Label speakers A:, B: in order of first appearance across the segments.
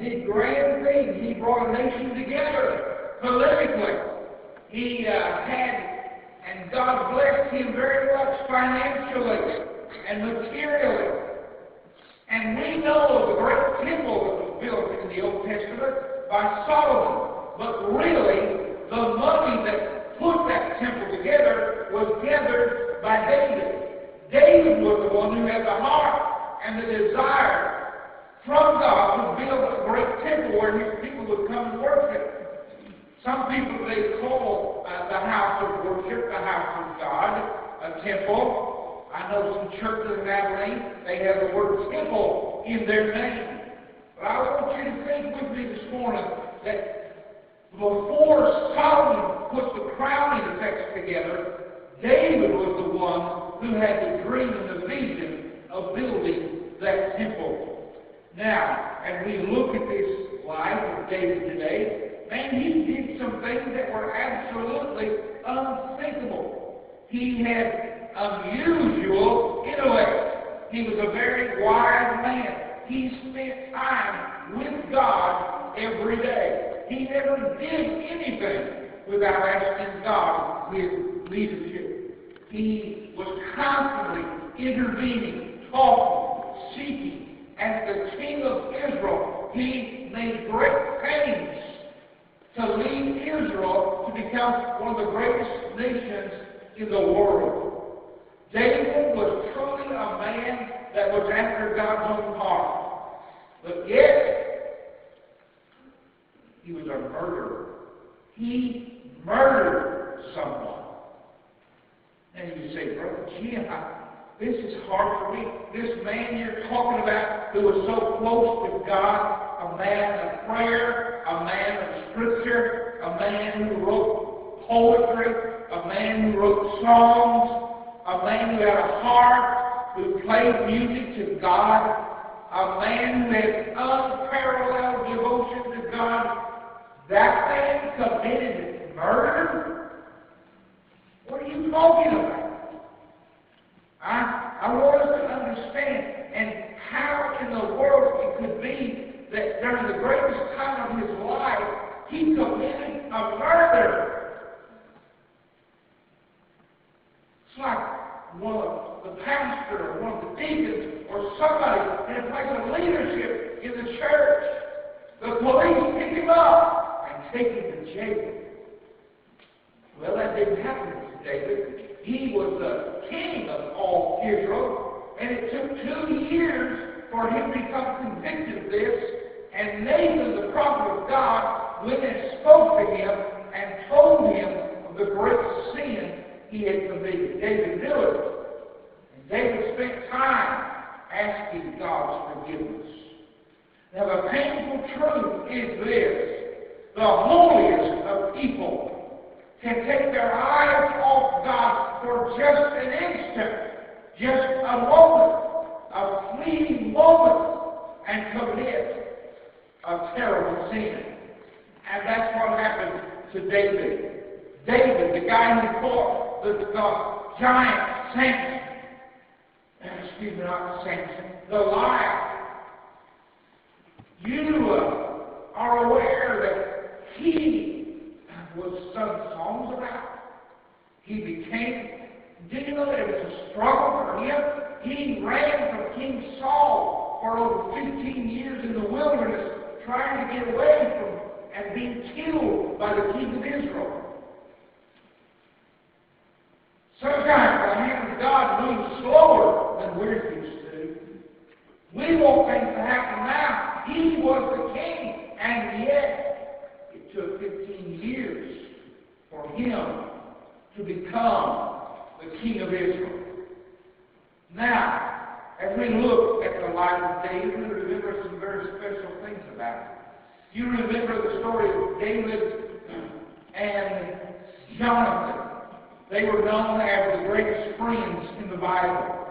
A: did grand things. He brought a nation together politically. He uh, had, and God blessed him very much financially and materially. And we know of the great temple that was built in the Old Testament by Solomon. But really, the money that put that temple together was gathered by David. David was the one who had the heart and the desire from God to build a great temple where his people would come and worship. Some people, they call uh, the house of worship the house of God, a temple. I know some churches in Abilene, they have the word temple in their name. But I want you to think with me this morning that before Solomon put the crowning effects together, David was the one who had the dream and the vision of building that temple. Now, as we look at this life of David today, man, he did some things that were absolutely unthinkable. He had unusual intellect. He was a very wise man. He spent time with God every day. He never did anything without asking God his leadership. He was constantly intervening, talking, seeking. As the king of Israel, he made great pains to lead Israel to become one of the greatest nations in the world. David was truly a man that was after God's own heart. But yet, he was a murderer. He murdered someone. And you say, Brother Jim, this is hard for me. This man you're talking about who was so close to God, a man of prayer, a man of scripture, a man who wrote poetry, a man who wrote songs, a man who had a heart, who played music to God, a man had unparalleled devotion to God, that man committed murder? What are you talking about? I, I want us to understand and how in the world it could be that during the greatest time of his life, he committed a murder. It's like one of the pastor or one of the deacons or somebody in a place of leadership in the church. The police pick him up and take him to jail. Well, that didn't happen to David. He was the king of all Israel, and it took two years for him to become convicted of this. And Nathan, the prophet of God, went and spoke to him and told him of the great sin he had committed. David knew it. And David spent time asking God's forgiveness. Now, the painful truth is this the holiest of people can take their eyes off God for just an instant, just a moment, a fleeting moment, and commit a terrible sin. And that's what happened to David. David, the guy who fought the, the giant Samson, excuse me, not Samson, the lion. You uh, are aware that he was sung songs about. He became, did you know that it was a struggle for him? He ran from King Saul for over 15 years in the wilderness, trying to get away from and being killed by the king of Israel. Sometimes the hand of God moves slower than we're used to. We want things to happen now. He was the king, and yet it took 15 years for him to become the king of Israel. Now, as we look at the life of David, we remember some very special things about him. You remember the story of David and Jonathan. They were known as the greatest friends in the Bible.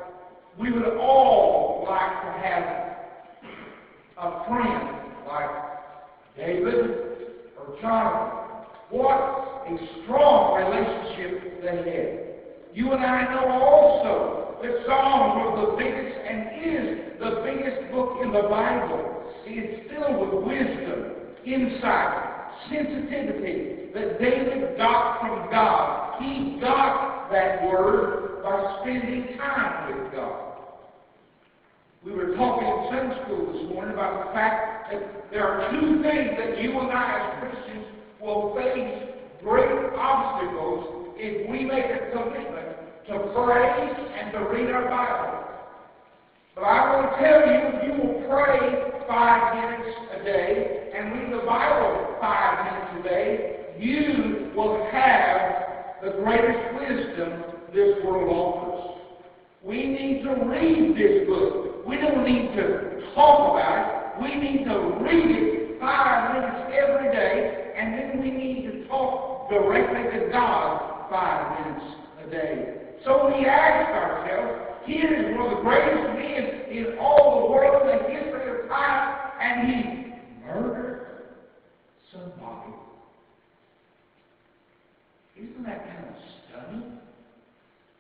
A: We would all like to have a friend like David or Jonathan. What a strong relationship they had. You and I know also that Psalms was the biggest and is the biggest book in the Bible. It's filled with wisdom, insight, sensitivity that David got from God. He got that word by spending time with God. We were talking in Sunday school this morning about the fact that there are two things that you and I as Christians will face great obstacles if we make a commitment to pray and to read our Bible. But I will tell you, if you will pray five minutes a day and read the Bible five minutes a day, you will have the greatest wisdom this world offers. We need to read this book. We don't need to talk about it. We need to read it five minutes every day, and then we need to talk directly to God five minutes a day. So we ask ourselves, here is one of the greatest men in all the world in the history of time, and he murdered somebody. Isn't that kind of stunning?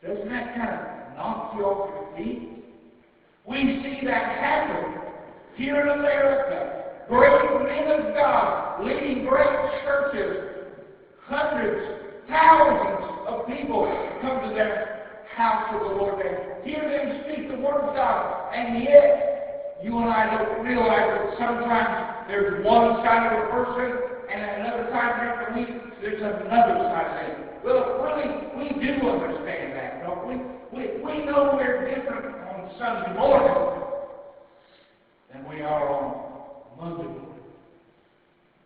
A: Doesn't that kind of knock you off your feet? We see that happen here in America. Great men of God leading great churches. Hundreds, thousands of people come to their house of the Lord and hear them speak the Word of God. And yet, you and I don't realize that sometimes there's one side of a person and another time during the week there's another side of it. Well, really, we do understand that, don't we? We, we know we're different on Sunday morning than we are on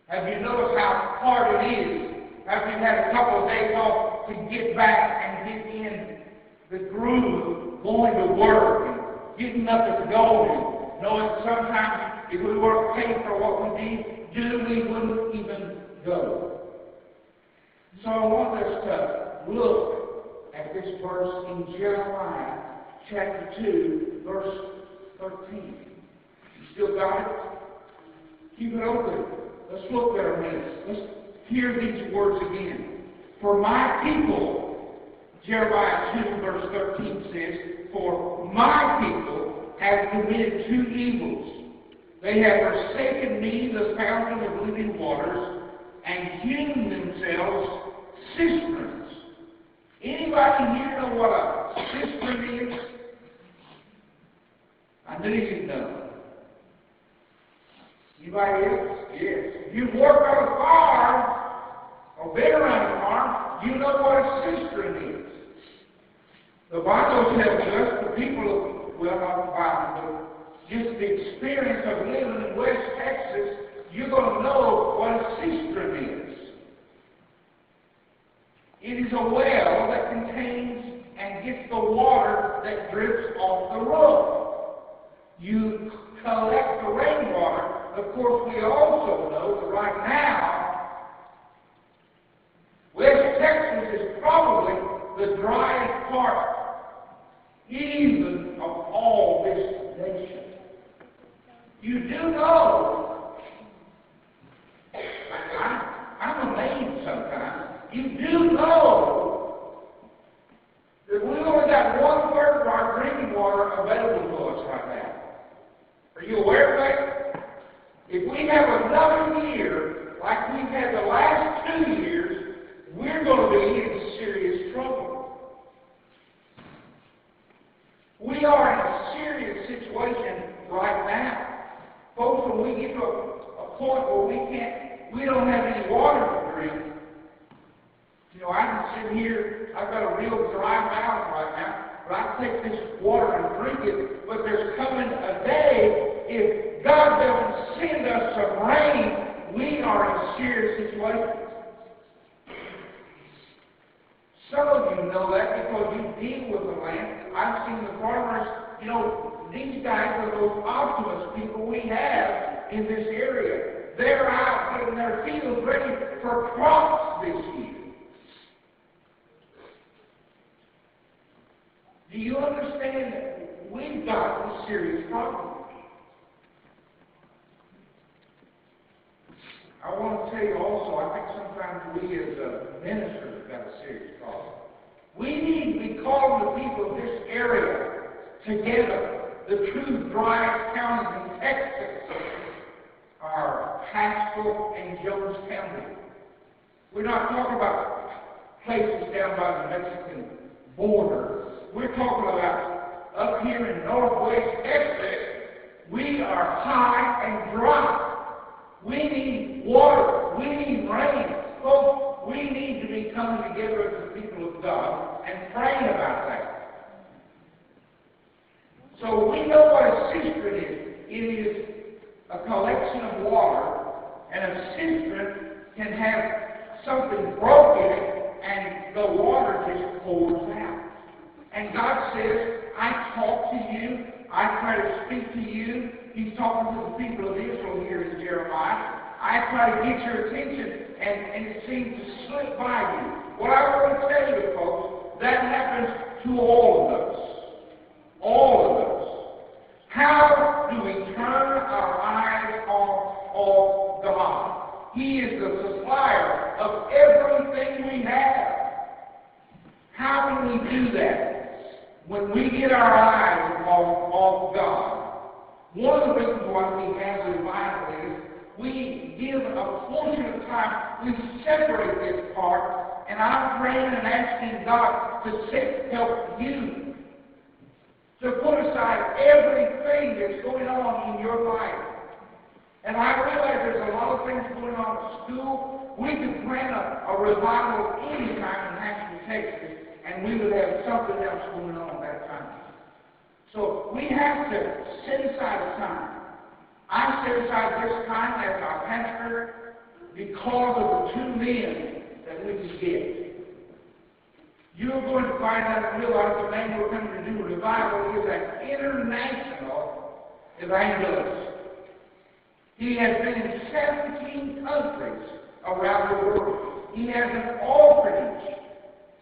A: Have you noticed how hard it is after you've had a couple of days off to get back and get in the groove going to work and getting up and going, knowing sometimes if we weren't paid for what we did, do we wouldn't even go. So I want us to look at this verse in Jeremiah chapter 2, verse 13. You still got it? Keep it open. Let's look at our minute. Let's hear these words again. For my people, Jeremiah 2, verse 13 says, For my people have committed two evils. They have forsaken me, the fountain of living waters, and hewn themselves cisterns. Anybody here know what a cistern is? I knew you'd know. Anybody else? Yes. You work on a farm, or been around a farm, you know what a cistern is. The Bible tells us, the people of, well, not the Bible, just the experience of living in West Texas, you're going to know what a cistern is. It is a well that contains and gets the water that drips off the roof. You collect the rainwater. Of course, we also know that right now, West Texas is probably the driest part, even of all this nation. You do know, I, I'm amazed sometimes, you do know that we only got one third of our drinking water available to us right now. Are you aware of that? If we have another year like we've had the last two years, we're going to be in serious trouble. We are in a serious situation right now. Folks, when we get to a, a point where we can't, we don't have any water to drink, you know, I can sit here, I've got a real dry mouth right now, but I take this water and drink it. But there's coming a day, if God doesn't send us some rain, we are in serious situation. Some of you know that because you deal with the land. I've seen the farmers, you know, these guys are those optimist people we have in this area. They're out getting their fields ready for crops this year. Do you understand that we've got a serious problem? I want to tell you also, I think sometimes we as ministers have got a serious problem. We need to be calling the people of this area together, the two driest counties in Texas, are Haskell and Jones County. We're not talking about places down by the Mexican border. We're talking about up here in northwest Texas. We are high and dry. We need water. We need rain. Folks, we need to be coming together as the people of God and praying about that. So we know what a cistern is. It is a collection of water, and a cistern can have something broken and the water just pours out. And God says, I talk to you, I try to speak to you. He's talking to the people of Israel here in Jeremiah. I try to get your attention, and, and it seems to slip by you. What I want to tell you, folks, that happens to all of us. All of us. How do we turn our eyes off of God? He is the supplier of everything we have. How can we do that? When we get our eyes off, off God. One of the reasons why we have revival is we give a portion of time, we separate this part, and I'm praying and asking God to set, help you to put aside everything that's going on in your life. And I realize there's a lot of things going on at school. We could plan a, a revival anytime in Nashville, Texas, and we would have something else going on that time. So we have to set aside a time. I set aside this time as our pastor because of the two men that we could get. You're going to find out and realize the man we're coming to do revival is an international evangelist. He has been in 17 countries around the world. He has an orphanage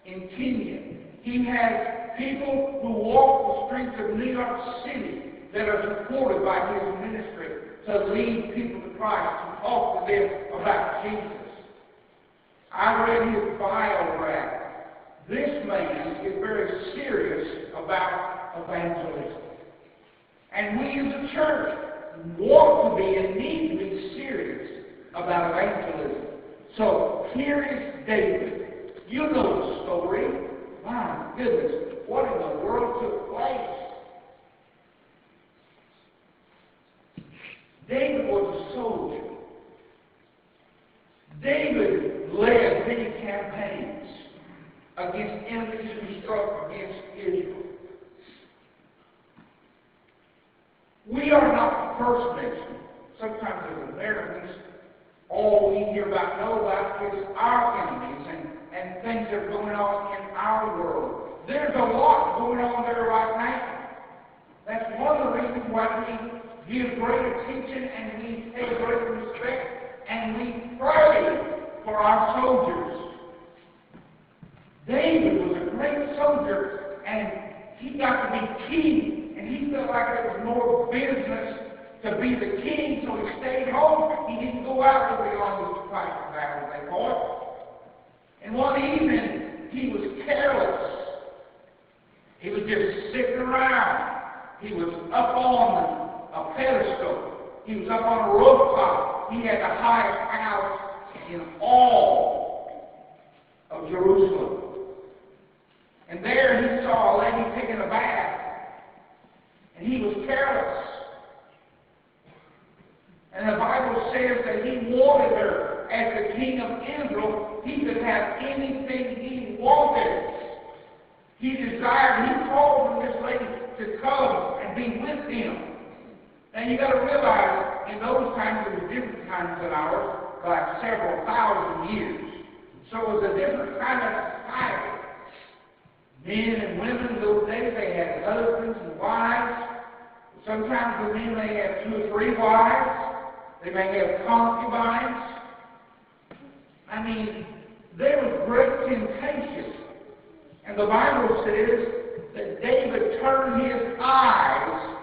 A: in Kenya. He has people who walk the streets of New York City that are supported by his ministry to lead people to Christ, to talk to them about Jesus. I read his biography. This man is very serious about evangelism. And we as a church want to be and need to be serious about evangelism. So here is David. You know the story. My goodness, what in the world took place? David was a soldier. David led many campaigns against enemies who struck against Israel. We are not the first nation. Sometimes as Americans, all we hear about know about is our enemies and, things that are going on in our world. There's a lot going on there right now. That's one of the reasons why we give great attention and we pay great respect and we pray for our soldiers. David was a great soldier and he got to be king and he felt like it was more business to be the king, so he stayed home. He didn't go out to the armies to fight the battle, they thought. And one evening, he was careless. He was just sitting around. He was up on a pedestal. He was up on a rooftop. He had the highest house in all of Jerusalem. And there he saw a lady taking a bath. And he was careless. And the Bible says that he wanted her as the king of Israel. He could have anything he wanted. He desired, he called for this lady to come and be with him. And you got to realize, in those times, it was different times than ours, by several thousand years. So it was a different kind of society. Men and women those days, they had husbands and wives. Sometimes the men may have two or three wives. They may have concubines. I mean, there was great temptation. And the Bible says that David turned his eyes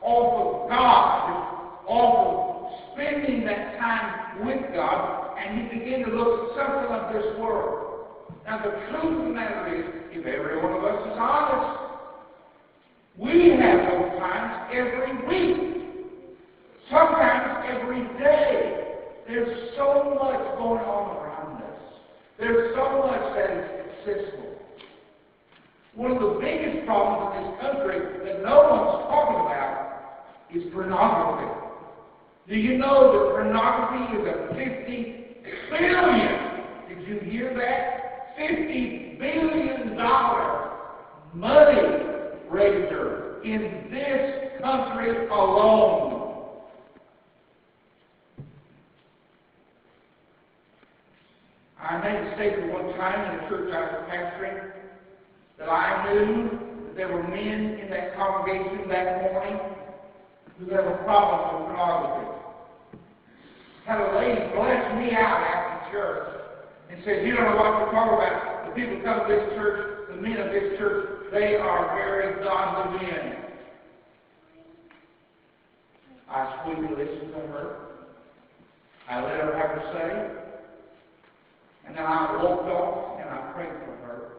A: off of God, off of spending that time with God, and he began to look at something of this world. Now, the truth of the matter is, if every one of us is honest, we have those times every week, sometimes every day. There's so much going on. There's so much that is accessible. One of the biggest problems in this country that no one's talking about is pornography. Do you know that pornography is a 50 billion? Did you hear that? 50 billion dollar money raiser in this country alone. I made a statement one time in a church I was pastoring that I knew that there were men in that congregation that morning who have a problem with pornography. Had a lady bless me out after church and said, You don't know what to talk about. The people come to this church, the men of this church, they are very godly men. I sweetly listened to her. I let her have her say. And then I walked off and I prayed for her.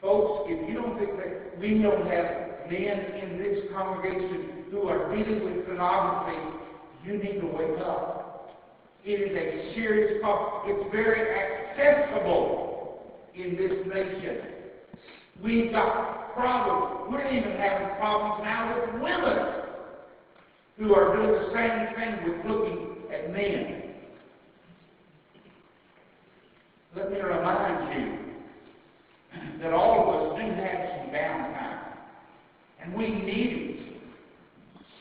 A: Folks, if you don't think that we don't have men in this congregation who are dealing with pornography, you need to wake up. It is a serious problem. It's very accessible in this nation. We've got problems. We're even having problems now with women who are doing the same thing with looking at men. Let me remind you that all of us do have some downtime, and we need it.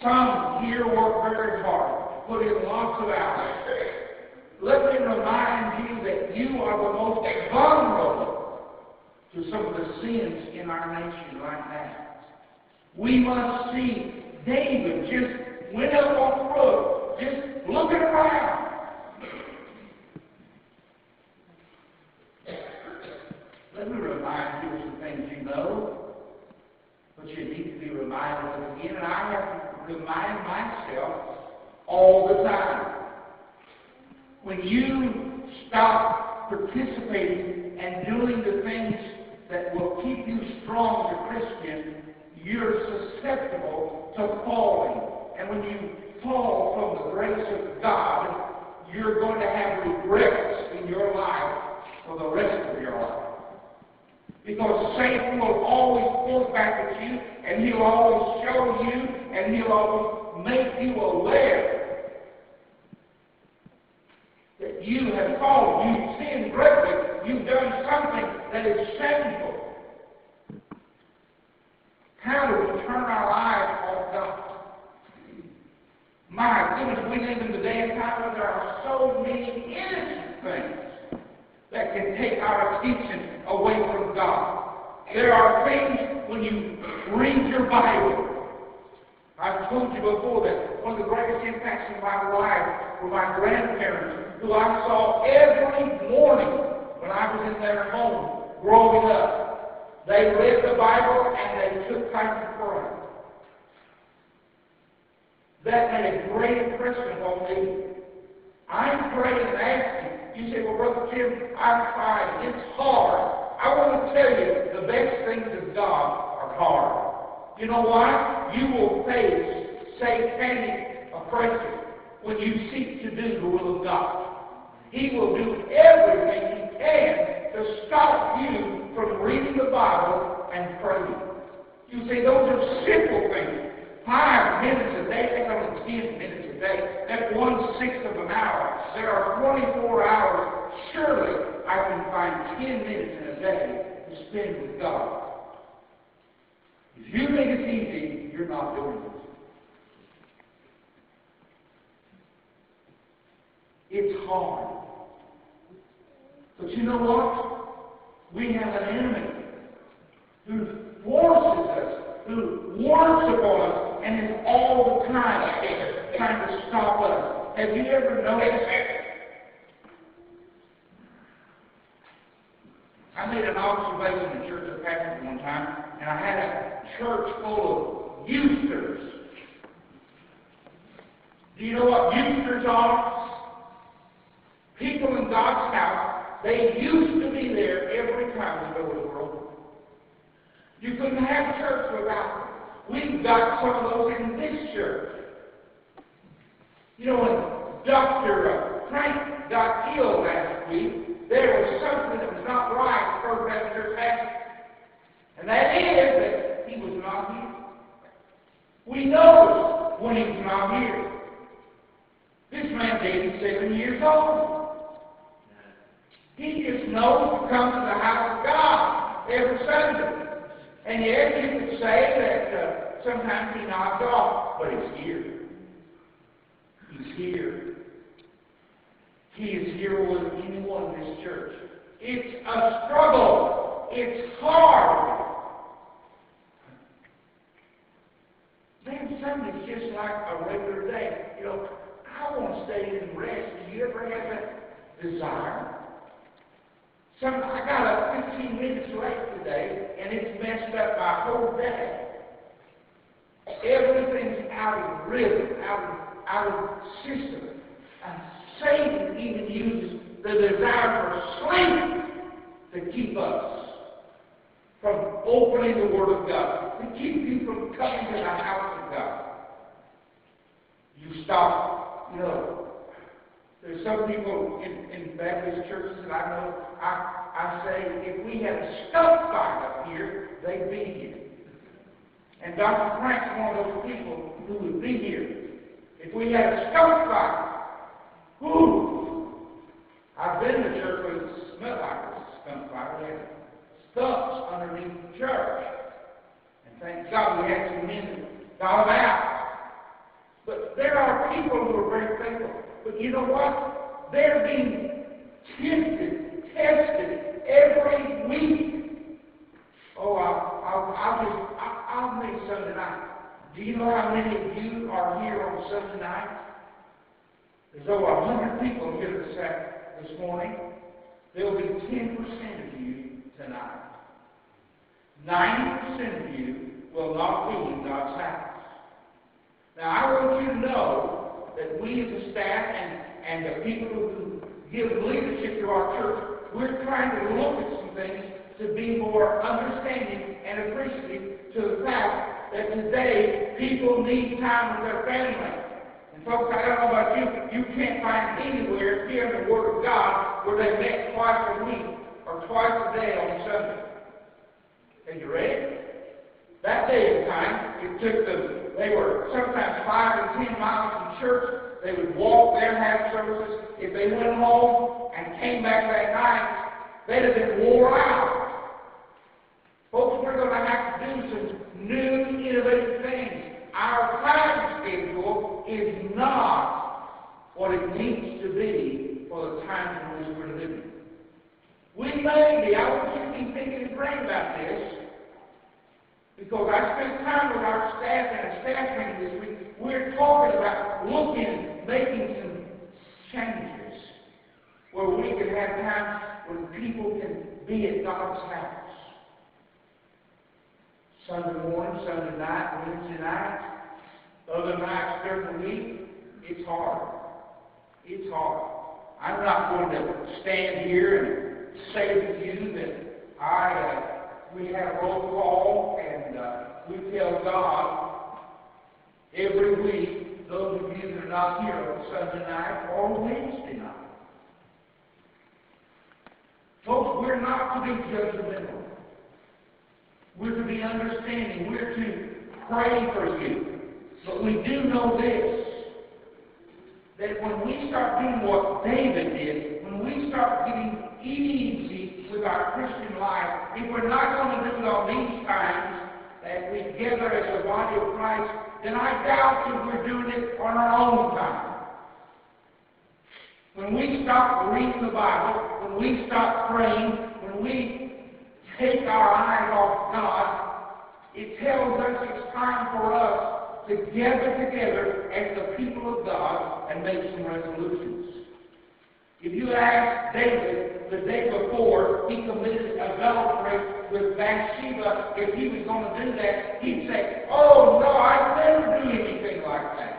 A: Some here work very hard, put in lots of hours. Let me remind you that you are the most vulnerable to some of the sins in our nation right now. We must see David just went up on the road, just looking around. Let me remind you of some things you know, but you need to be reminded of again, and I have to remind myself all the time. When you stop participating and doing the things that will keep you strong as a Christian, you're susceptible to falling. And when you fall from the grace of God, you're going to have regrets in your life for the rest of your life. Because Satan will always point back at you, and he'll always show you, and he'll always make you aware that you have fallen. You've sinned greatly. You've done something that is shameful. How do we turn our eyes off God? My goodness, we live in the day and time where there are so many innocent things that can take our attention away from God. There are things when you read your Bible. I've told you before that one of the greatest impacts in my life were my grandparents, who I saw every morning when I was in their home growing up. They read the Bible and they took time to pray. That made a great impression on me. I'm praying and asking. You say, well, Brother Tim, I'm trying. It's hard. I want to tell you, the best things of God are hard. You know why? You will face satanic oppression when you seek to do the will of God. He will do everything he can to stop you from reading the Bible and praying. You say those are simple things. Five minutes a day, that's only ten minutes a day. That's one sixth of an hour. There are 24 hours. Surely I can find 10 minutes in a day to spend with God. If you think it's easy, you're not doing it. It's hard. But you know what? We have an enemy who forces us, who works upon us, and is all the time trying to stop us. Have you ever noticed? I made an observation in the church of Patrick one time, and I had a church full of youngsters. Do you know what youngsters are? People in God's house, they used to be there every time we go to the world. You couldn't have church without them. We've got some of those in this church. You know, when Dr. Frank got killed last week, there was something that was not right at First Baptist Church. And that is that he was not here. We know when he's not here. This man's 87 years old. He just knows to come to the house of God every Sunday. And yet you could say that uh, sometimes he nods off, but he's here. He's here. He is here with anyone in this church. It's a struggle. It's hard. Man, Sunday's just like a regular day. You know, I want to stay in and rest. Do you ever have that desire? Some, I got up 15 minutes late today, and it's messed up my whole day. Everything's out of rhythm, out of, of system. And Satan even uses the desire for sleep to keep us from opening the Word of God, to keep you from coming to the house of God. You stop, you know, there's some people in, in Baptist churches that I know, I, I say, if we had a skunk fight up here, they'd be here. And Dr. Frank's one of those people who would be here. If we had a skunk fight, whoo! I've been to church where it smelled like a skunk fight. We had skunks underneath the church. And thank God we had some men that got them out. But there are people who are very faithful. But you know what? They're being tempted, tested every week. Oh, I'll, I'll, I'll just, I'll, I'll make Sunday night. Do you know how many of you are here on Sunday night? There's over a hundred people here this, this morning. There'll be 10% of you tonight. 90% of you will not be in God's house. Now, I want you to know that we as a staff and, and the people who give leadership to our church, we're trying to look at some things to be more understanding and appreciative to the fact that today people need time with their family. And folks, I don't know about you, you can't find anywhere here in the Word of God where they met twice a week or twice a day on Sunday. Are you ready? That day of time, it took them they were sometimes five and ten miles from church. They would walk there, have services. If they went home and came back that night, they'd have been wore out. Folks, we're going to have to do some new, innovative things. Our time schedule is not what it needs to be for the times in which we're living. We may be, I want you to be thinking and praying about this. Because I spent time with our staff and a staff meeting this week. We're talking about looking, making some changes where we can have times when people can be at God's house. Sunday morning, Sunday night, Wednesday night, other nights during the week, it's hard. It's hard. I'm not going to stand here and say to you that I uh, we have roll call and uh, we tell God every week, those of you that are not here on Sunday night or Wednesday night. Folks, we're not to be judgmental. We're to be understanding. We're to pray for you. But we do know this that when we start doing what David did, when we start getting easy with our Christian life, if we're not going to do it on these times, that we gather as the body of Christ, then I doubt if we're doing it on our own time. When we stop reading the Bible, when we stop praying, when we take our eyes off God, it tells us it's time for us to gather together as the people of God and make some resolutions. If you ask David the day before he committed adultery with Bathsheba, if he was going to do that, he'd say, Oh, no, I'd never do anything like that.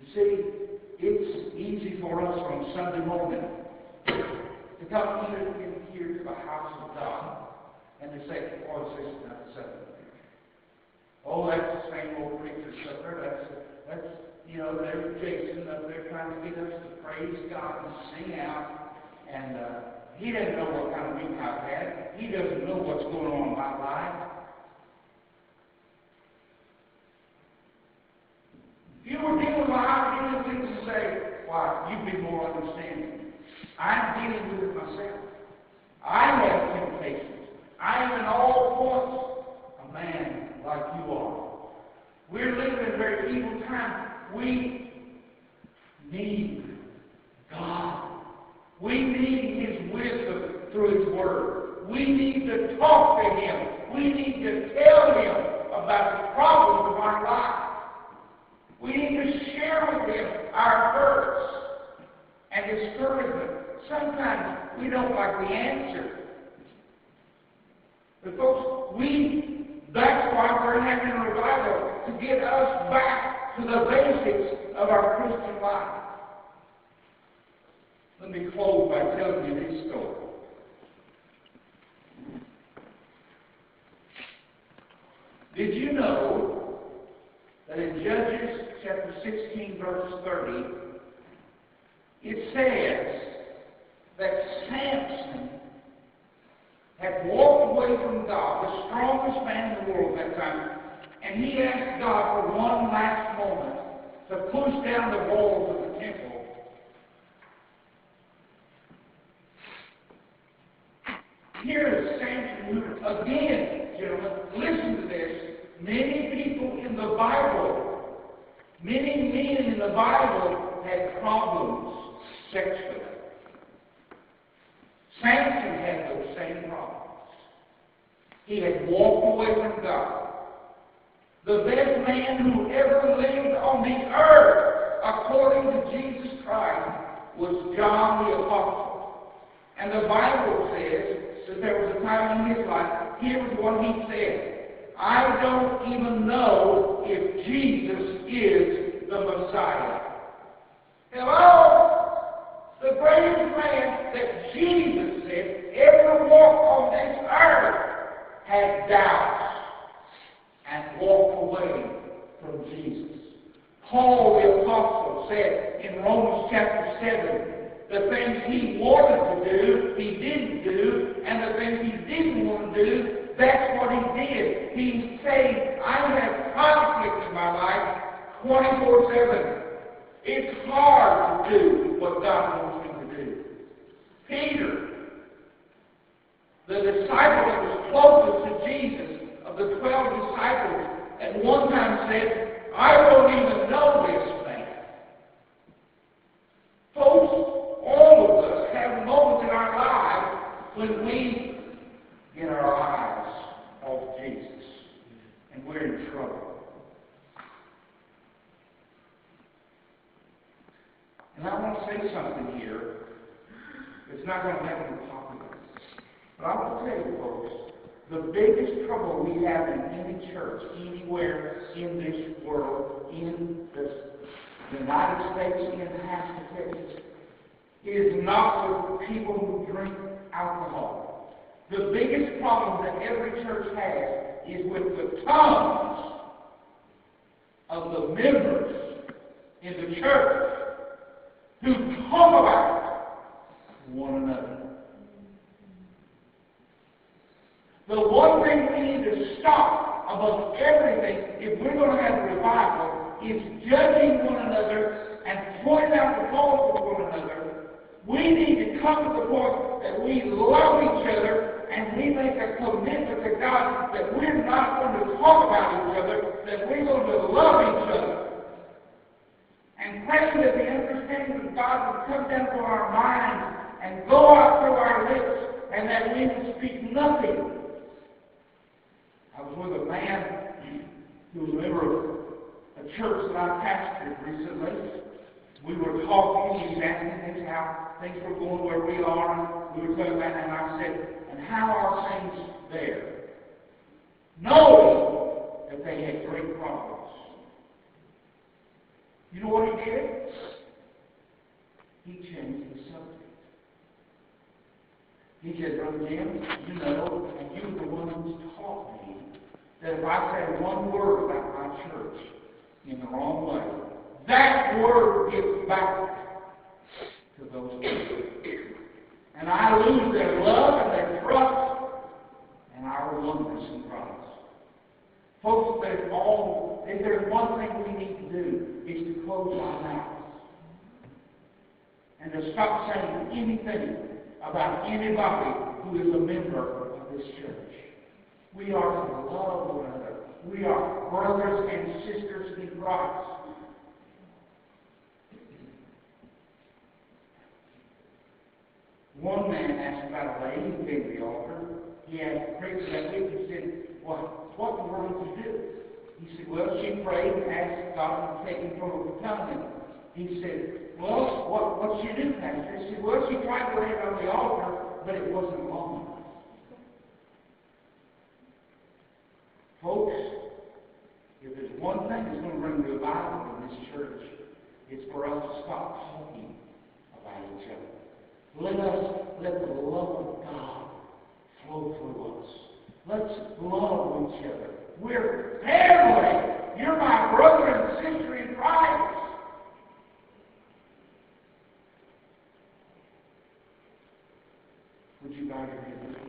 A: You see, it's easy for us on Sunday morning to come here, in here to the house of God and to say, Oh, this is not Sunday. Oh, that's the same old preacher sucker. That's, that's, you know, there's Jason up there trying to get us to praise God and sing out. And uh, he doesn't know what kind of week I've had. He doesn't know what's going on in my life. If you were dealing with what You'd be more understanding. I'm dealing with it myself. I have temptations. I am in all points a man like you are. We're living in a very evil time. We need God. We need His wisdom through His Word. We need to talk to Him. We need to tell Him about the problems of our life. We need to share with Him our hurts and discouragement. Sometimes we don't like the answer. But folks, we, that's why we're having a revival, to get us back to the basics of our Christian life. Let me close by telling you this story. Did you know that in Judges chapter 16, verse 30, it says that Samson had walked away from God, the strongest man in the world at that time, and he asked God for one last moment to push down the walls of the temple. Here is Samson who, again, gentlemen, listen to this. Many people in the Bible, many men in the Bible had problems sexually. Samson had those same problems. He had walked away from God. The best man who ever lived on the earth, according to Jesus Christ, was John the Apostle. And the Bible says that there was a time in his life, here's what he said. I don't even know if Jesus is the Messiah. Hello? The greatest man that Jesus said ever walked on this earth had doubts and walked away from Jesus. Paul the Apostle said in Romans chapter 7, the things he wanted to do, he didn't do, and the things he didn't want to do, that's what he did. He saying, I have conflict in my life 24 7. It's hard to do what God wants me to do. Peter, the disciple that was closest to Jesus, of the 12 disciples, at one time said, I don't even know this man. Folks, all of us have moments in our lives when we get our eyes off Jesus and we're in trouble. And I want to say something here that's not going to make me popular. But I want to tell you, folks, the biggest trouble we have in any church, anywhere in this world, in the United States, in half the is not the people who drink alcohol. The biggest problem that every church has is with the tongues of the members in the church who talk about one another. The one thing we need to stop above everything, if we're going to have a revival, is judging one another and pointing out the faults of one another. We need to come to the point that we love each other and we make a commitment to God that we're not going to talk about each other, that we're going to love each other. And praying that the understanding of God would come down to our minds and go out through our lips and that we would speak nothing I was with a man who was a member of a church that I pastored recently. We were talking, he was asking me how things were going where we are, and we were talking about and I said, and how are things there? Knowing that they had great problems. You know what he did? He changed the subject. He said, Brother Jim, you know, and you were the one who's taught me that if I say one word about my church in the wrong way, that word gets back to those people. And I lose their love and their trust and our oneness in Christ. Folks, there's all, if there's one thing we need to do, is to close our mouths. And to stop saying anything about anybody who is a member of this church. We are to love one another. We are brothers and sisters in Christ. One man asked about a lady who came to the altar. He asked the preacher that week, he said, Well, what in the world did you do? He said, Well, she prayed and asked God to take control of the tongue. he said, Well, what what she do, Pastor? He said, Well, she tried to lay it on the altar, but it wasn't long enough. Folks, if there's one thing that's going to bring revival in this church, it's for us to stop talking about each other. Let us let the love of God flow through us. Let's love each other. We're family. You're my brother and sister in Christ. Would you bow your head?